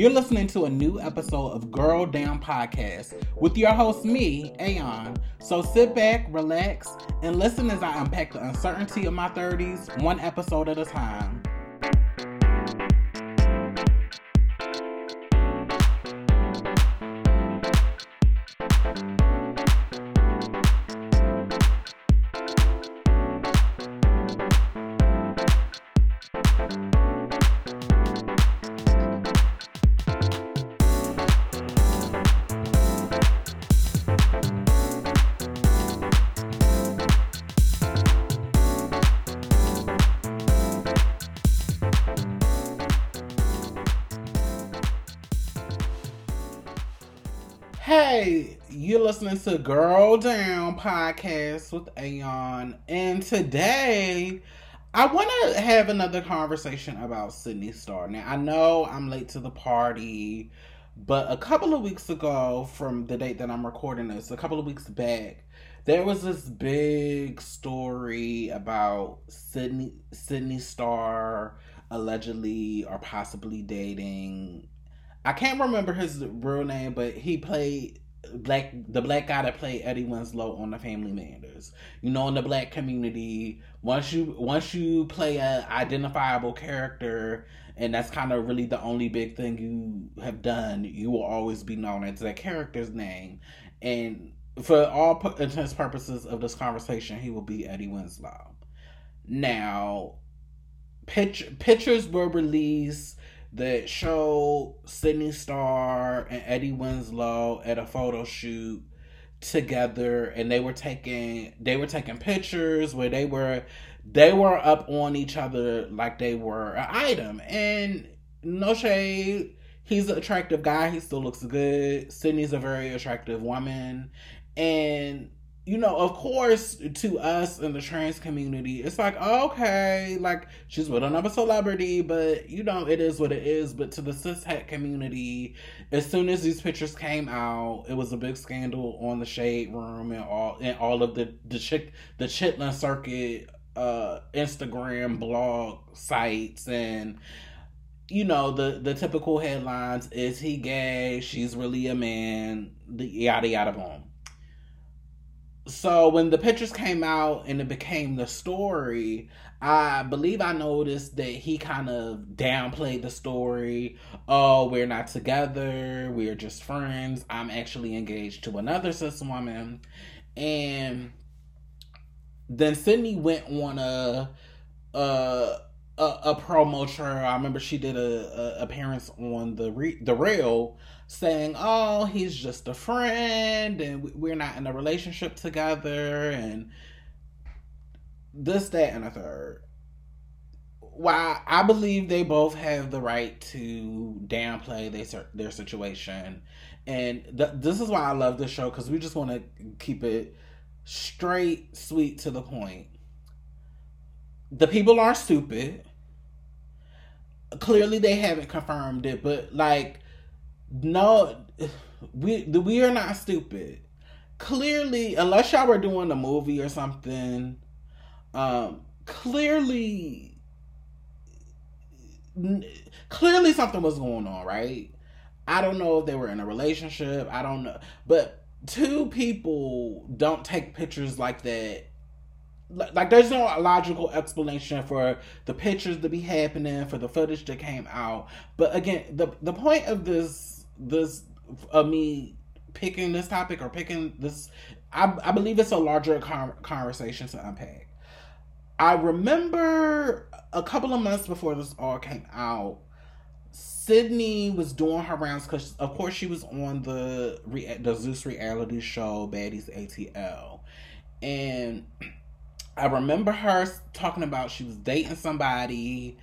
You're listening to a new episode of Girl Down Podcast with your host, me, Aeon. So sit back, relax, and listen as I unpack the uncertainty of my 30s, one episode at a time. Listening to Girl Down podcast with Aeon, and today I want to have another conversation about Sidney Starr. Now, I know I'm late to the party, but a couple of weeks ago, from the date that I'm recording this, a couple of weeks back, there was this big story about Sidney Sidney Starr allegedly or possibly dating I can't remember his real name, but he played black the black guy that played Eddie Winslow on the Family Matters. You know, in the black community, once you once you play a identifiable character, and that's kind of really the only big thing you have done, you will always be known as that character's name. And for all intents purposes of this conversation, he will be Eddie Winslow. Now, pitch, pictures were released that showed Sidney Starr and Eddie Winslow at a photo shoot together and they were taking they were taking pictures where they were they were up on each other like they were an item. And no shade he's an attractive guy. He still looks good. Sidney's a very attractive woman. And you know, of course, to us in the trans community, it's like, okay, like she's with another celebrity, but you know, it is what it is. But to the cis het community, as soon as these pictures came out, it was a big scandal on the Shade Room and all and all of the the chick the Chitlin Circuit uh Instagram blog sites and you know the the typical headlines is he gay she's really a man the yada yada boom so when the pictures came out and it became the story, I believe I noticed that he kind of downplayed the story. Oh, we're not together. We're just friends. I'm actually engaged to another cis woman. And then Sidney went on a a a, a promo trail. I remember she did a, a appearance on the re, the rail saying, "Oh, he's just a friend, and we're not in a relationship together," and this, that, and a third. While I believe they both have the right to downplay their their situation, and th- this is why I love this show because we just want to keep it straight, sweet to the point. The people aren't stupid. Clearly, they haven't confirmed it, but like no, we we are not stupid. Clearly, unless y'all were doing a movie or something, um, clearly, clearly something was going on, right? I don't know if they were in a relationship. I don't know, but two people don't take pictures like that like there's no logical explanation for the pictures to be happening for the footage that came out but again the the point of this this of me picking this topic or picking this I, I believe it's a larger con- conversation to unpack. I remember a couple of months before this all came out, Sidney was doing her rounds because, of course, she was on the the Zeus reality show Baddies ATL, and I remember her talking about she was dating somebody,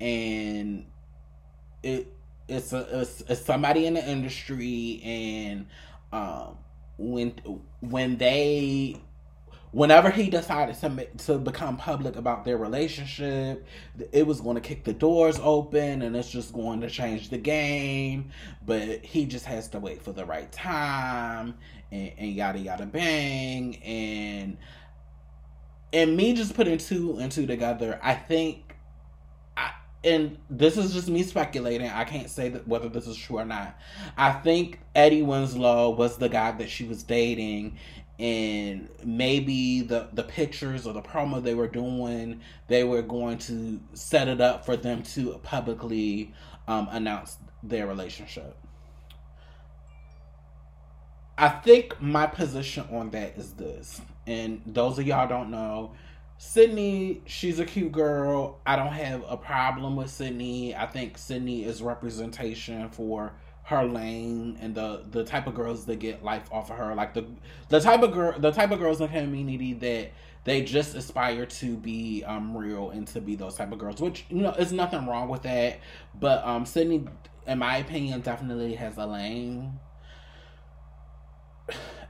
and it it's a it's, it's somebody in the industry and um when when they whenever he decided to to become public about their relationship, it was going to kick the doors open and it's just going to change the game. But he just has to wait for the right time and, and yada yada bang and and me just putting two and two together. I think and this is just me speculating. I can't say that whether this is true or not. I think Eddie Winslow was the guy that she was dating, and maybe the the pictures or the promo they were doing, they were going to set it up for them to publicly um, announce their relationship. I think my position on that is this, and those of y'all don't know, Sidney, she's a cute girl. I don't have a problem with Sidney. I think Sidney is representation for her lane and the the type of girls that get life off of her. Like the the type of girl the type of girls in community that they just aspire to be um real and to be those type of girls. Which, you know, there's nothing wrong with that. But um Sidney in my opinion definitely has a lane.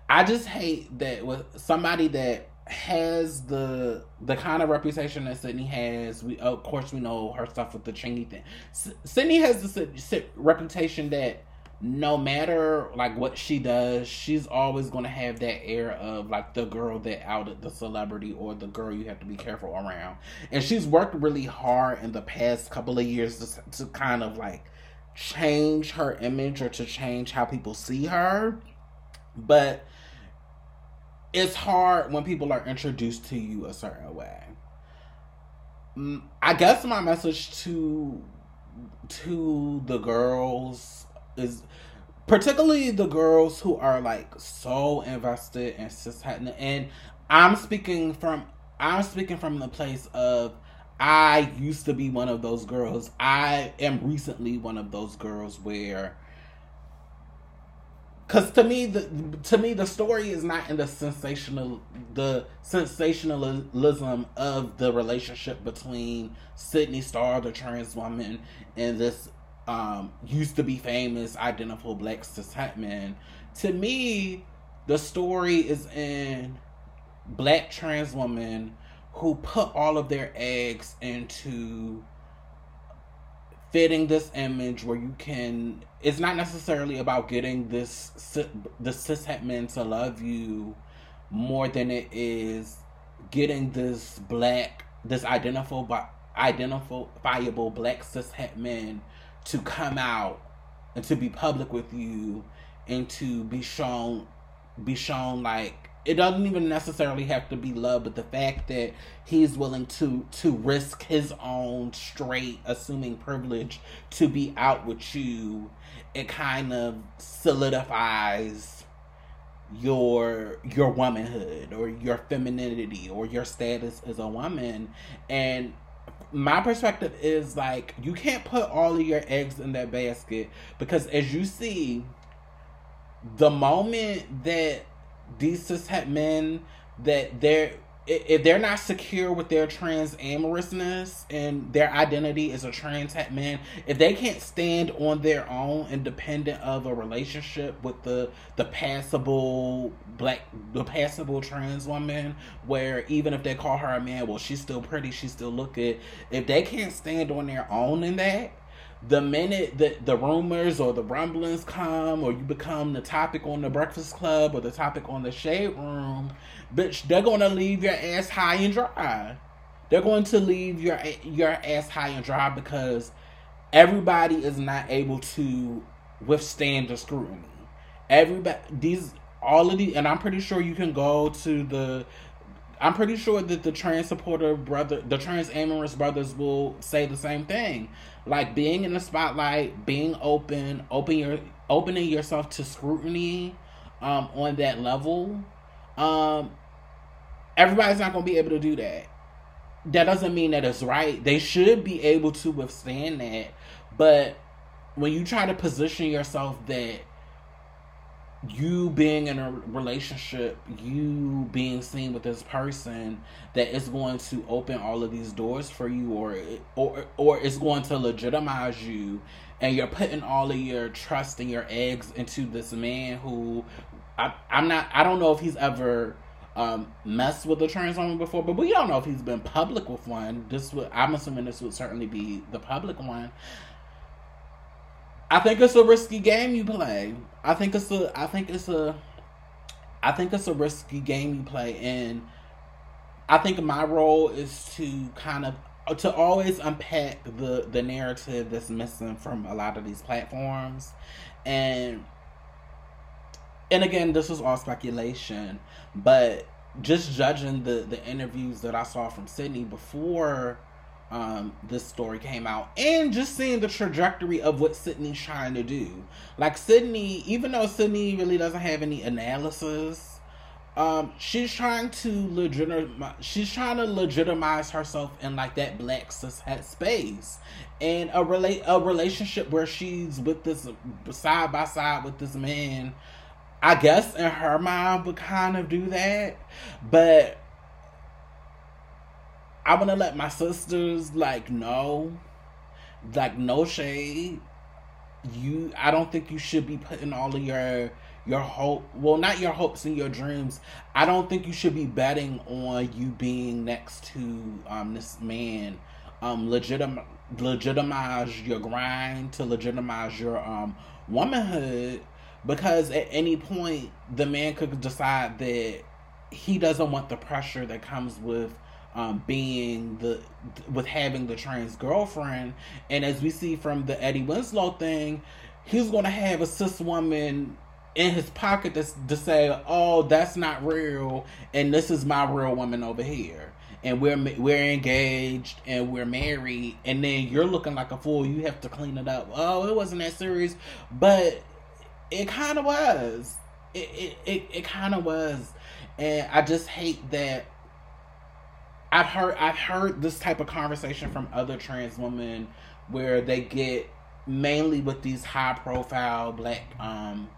I just hate that with somebody that has the the kind of reputation that Sidney has. We of course we know her stuff with the Chingy thing. S- Sidney has this reputation that no matter like what she does, she's always going to have that air of like the girl that outed the celebrity or the girl you have to be careful around. And she's worked really hard in the past couple of years to, to kind of like change her image or to change how people see her. But it's hard when people are introduced to you a certain way. Mm, I guess my message to to the girls is particularly the girls who are like so invested in cishet and I'm speaking from I'm speaking from the place of I used to be one of those girls. I am recently one of those girls where because to me the to me the story is not in the sensational the sensationalism of the relationship between Sidney Starr the trans woman and this um used to be famous identical black cis het man. To me the story is in black trans women who put all of their eggs into fitting this image where you can it's not necessarily about getting this the cishet men to love you more than it is getting this black this identifiable identifiable black cishet men to come out and to be public with you and to be shown be shown like it doesn't even necessarily have to be love, but the fact that he's willing to to risk his own straight assuming privilege to be out with you, it kind of solidifies your your womanhood or your femininity or your status as a woman. And my perspective is like you can't put all of your eggs in that basket because as you see the moment that these cishet men that they're if they're not secure with their trans amorousness and their identity as a trans het man, if they can't stand on their own independent of a relationship with the the passable black the passable trans woman, where even if they call her a man, well she's still pretty, she's still look good. If they can't stand on their own in that, the minute that the rumors or the rumblings come or you become the topic on the breakfast club or the topic on the shade room bitch they're gonna leave your ass high and dry. They're going to leave your your ass high and dry because everybody is not able to withstand the scrutiny. Everybody these all of these and i'm pretty sure you can go to the I'm pretty sure that the trans supporter brother, the trans amorous brothers will say the same thing. Like being in the spotlight, being open, open your opening yourself to scrutiny um, on that level. Um, everybody's not gonna be able to do that. That doesn't mean that it's right. They should be able to withstand that, but when you try to position yourself that you being in a relationship, you being seen with this person that is going to open all of these doors for you or or or it's going to legitimize you and you're putting all of your trust and your eggs into this man who I, I'm not I don't know if he's ever um, messed with a trans woman before, but we don't know if he's been public with one. This would I'm assuming this would certainly be the public one. I think it's a risky game you play. I think it's a I think it's a I think it's a risky game you play and I think my role is to kind of to always unpack the the narrative that's missing from a lot of these platforms and and again this was all speculation but just judging the the interviews that i saw from sidney before um, this story came out and just seeing the trajectory of what sidney's trying to do. Like sidney even though sidney really doesn't have any analysis um she's trying to legitimize she's trying to legitimize herself in like that black cishet space and a relate a relationship where she's with this side by side with this man. I guess in her mind would kind of do that but i want to let my sisters like know like no shade. You i don't think you should be putting all of your your hope well not your hopes and your dreams. I don't think you should be betting on you being next to um this man um legitim- legitimize your grind to legitimize your um womanhood. Because at any point the man could decide that he doesn't want the pressure that comes with um, being the with having the trans girlfriend and as we see from the eddie winslow thing he's going to have a cis woman in his pocket to, to say, "Oh, that's not real, and this is my real woman over here." And we're we're engaged and we're married, and then you're looking like a fool. You have to clean it up. Oh, it wasn't that serious, but it kind of was. It it it, it kind of was, and I just hate that. I've heard I've heard this type of conversation from other trans women where they get mainly with these high profile black um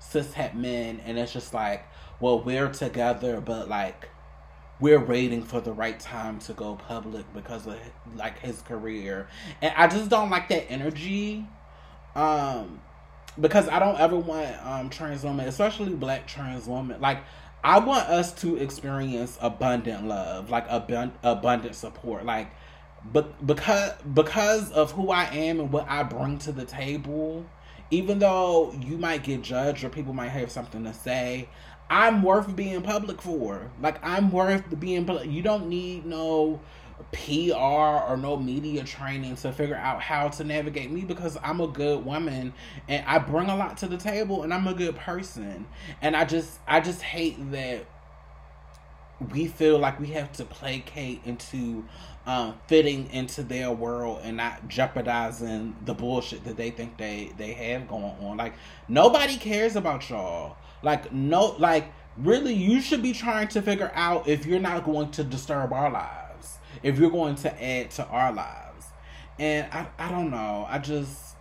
cishet men, and it's just like, well, we're together, but like we're waiting for the right time to go public because of like his career, and I just don't like that energy. Um, because I don't ever want um trans women, especially black trans women, like. I want us to experience abundant love, like abund- abundant support, like but because because of who I am and what I bring to the table, even though you might get judged or people might have something to say, I'm worth being public for. Like I'm worth being. Public. You don't need no PR or no media training to figure out how to navigate me because I'm a good woman and I bring a lot to the table and I'm a good person. And I just I just hate that we feel like we have to placate into um, fitting into their world and not jeopardizing the bullshit that they think they they have going on. Like nobody cares about y'all. Like no, like really, you should be trying to figure out if you're not going to disturb our lives, if you're going to add to our lives. And I I don't know. I just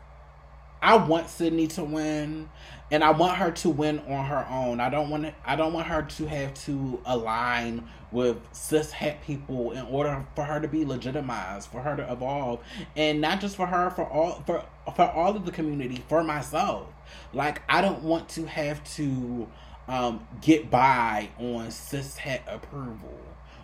I want Sidney to win and I want her to win on her own. I don't want I don't want her to have to align with cis het people in order for her to be legitimized, for her to evolve, and not just for her, for all for for all of the community, for myself. Like I don't want to have to um, get by on cis het approval,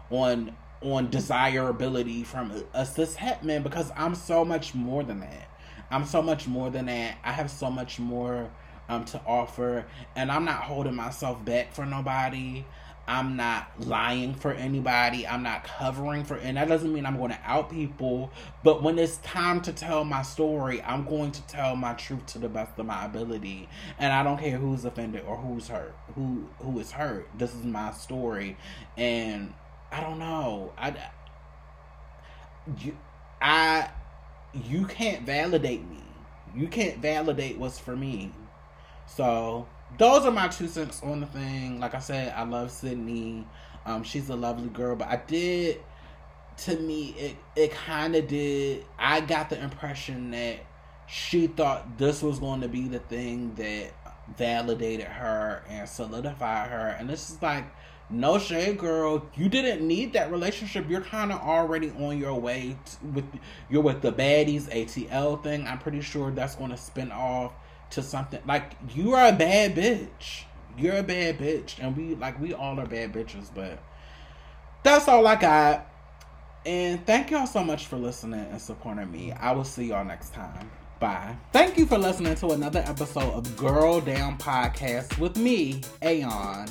on on desirability from a cis het man because I'm so much more than that. I'm so much more than that. I have so much more um to offer and I'm not holding myself back for nobody. I'm not lying for anybody. I'm not covering for, and that doesn't mean I'm going to out people. But when it's time to tell my story, I'm going to tell my truth to the best of my ability, and I don't care who's offended or who's hurt, who who is hurt. This is my story, and I don't know. I you, I you can't validate me. You can't validate what's for me. So those are my two cents on the thing. Like I said, I love Sidney. Um, she's a lovely girl, but I did to me it it kind of did. I got the impression that she thought this was going to be the thing that validated her and solidified her, and this is like. No shade, girl. You didn't need that relationship. You're kind of already on your way to, with. You're with the baddies ATL thing. I'm pretty sure that's going to spin off to something like you are a bad bitch. You're a bad bitch, and we like we all are bad bitches. But that's all I got. And thank y'all so much for listening and supporting me. I will see y'all next time. Bye. Thank you for listening to another episode of Girl Down Podcast with me, Aeon.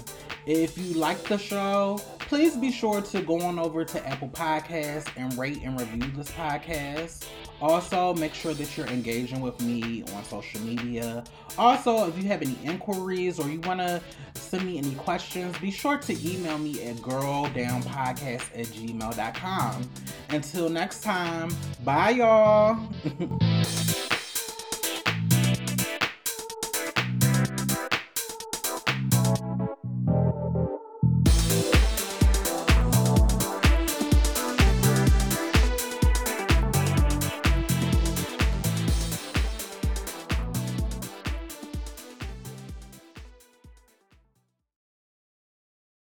If you like the show, please be sure to go on over to Apple Podcasts and rate and review this podcast. Also, make sure that you're engaging with me on social media. Also, if you have any inquiries or you want to send me any questions, be sure to email me at girldownpodcast at gmail.com. Until next time, bye y'all.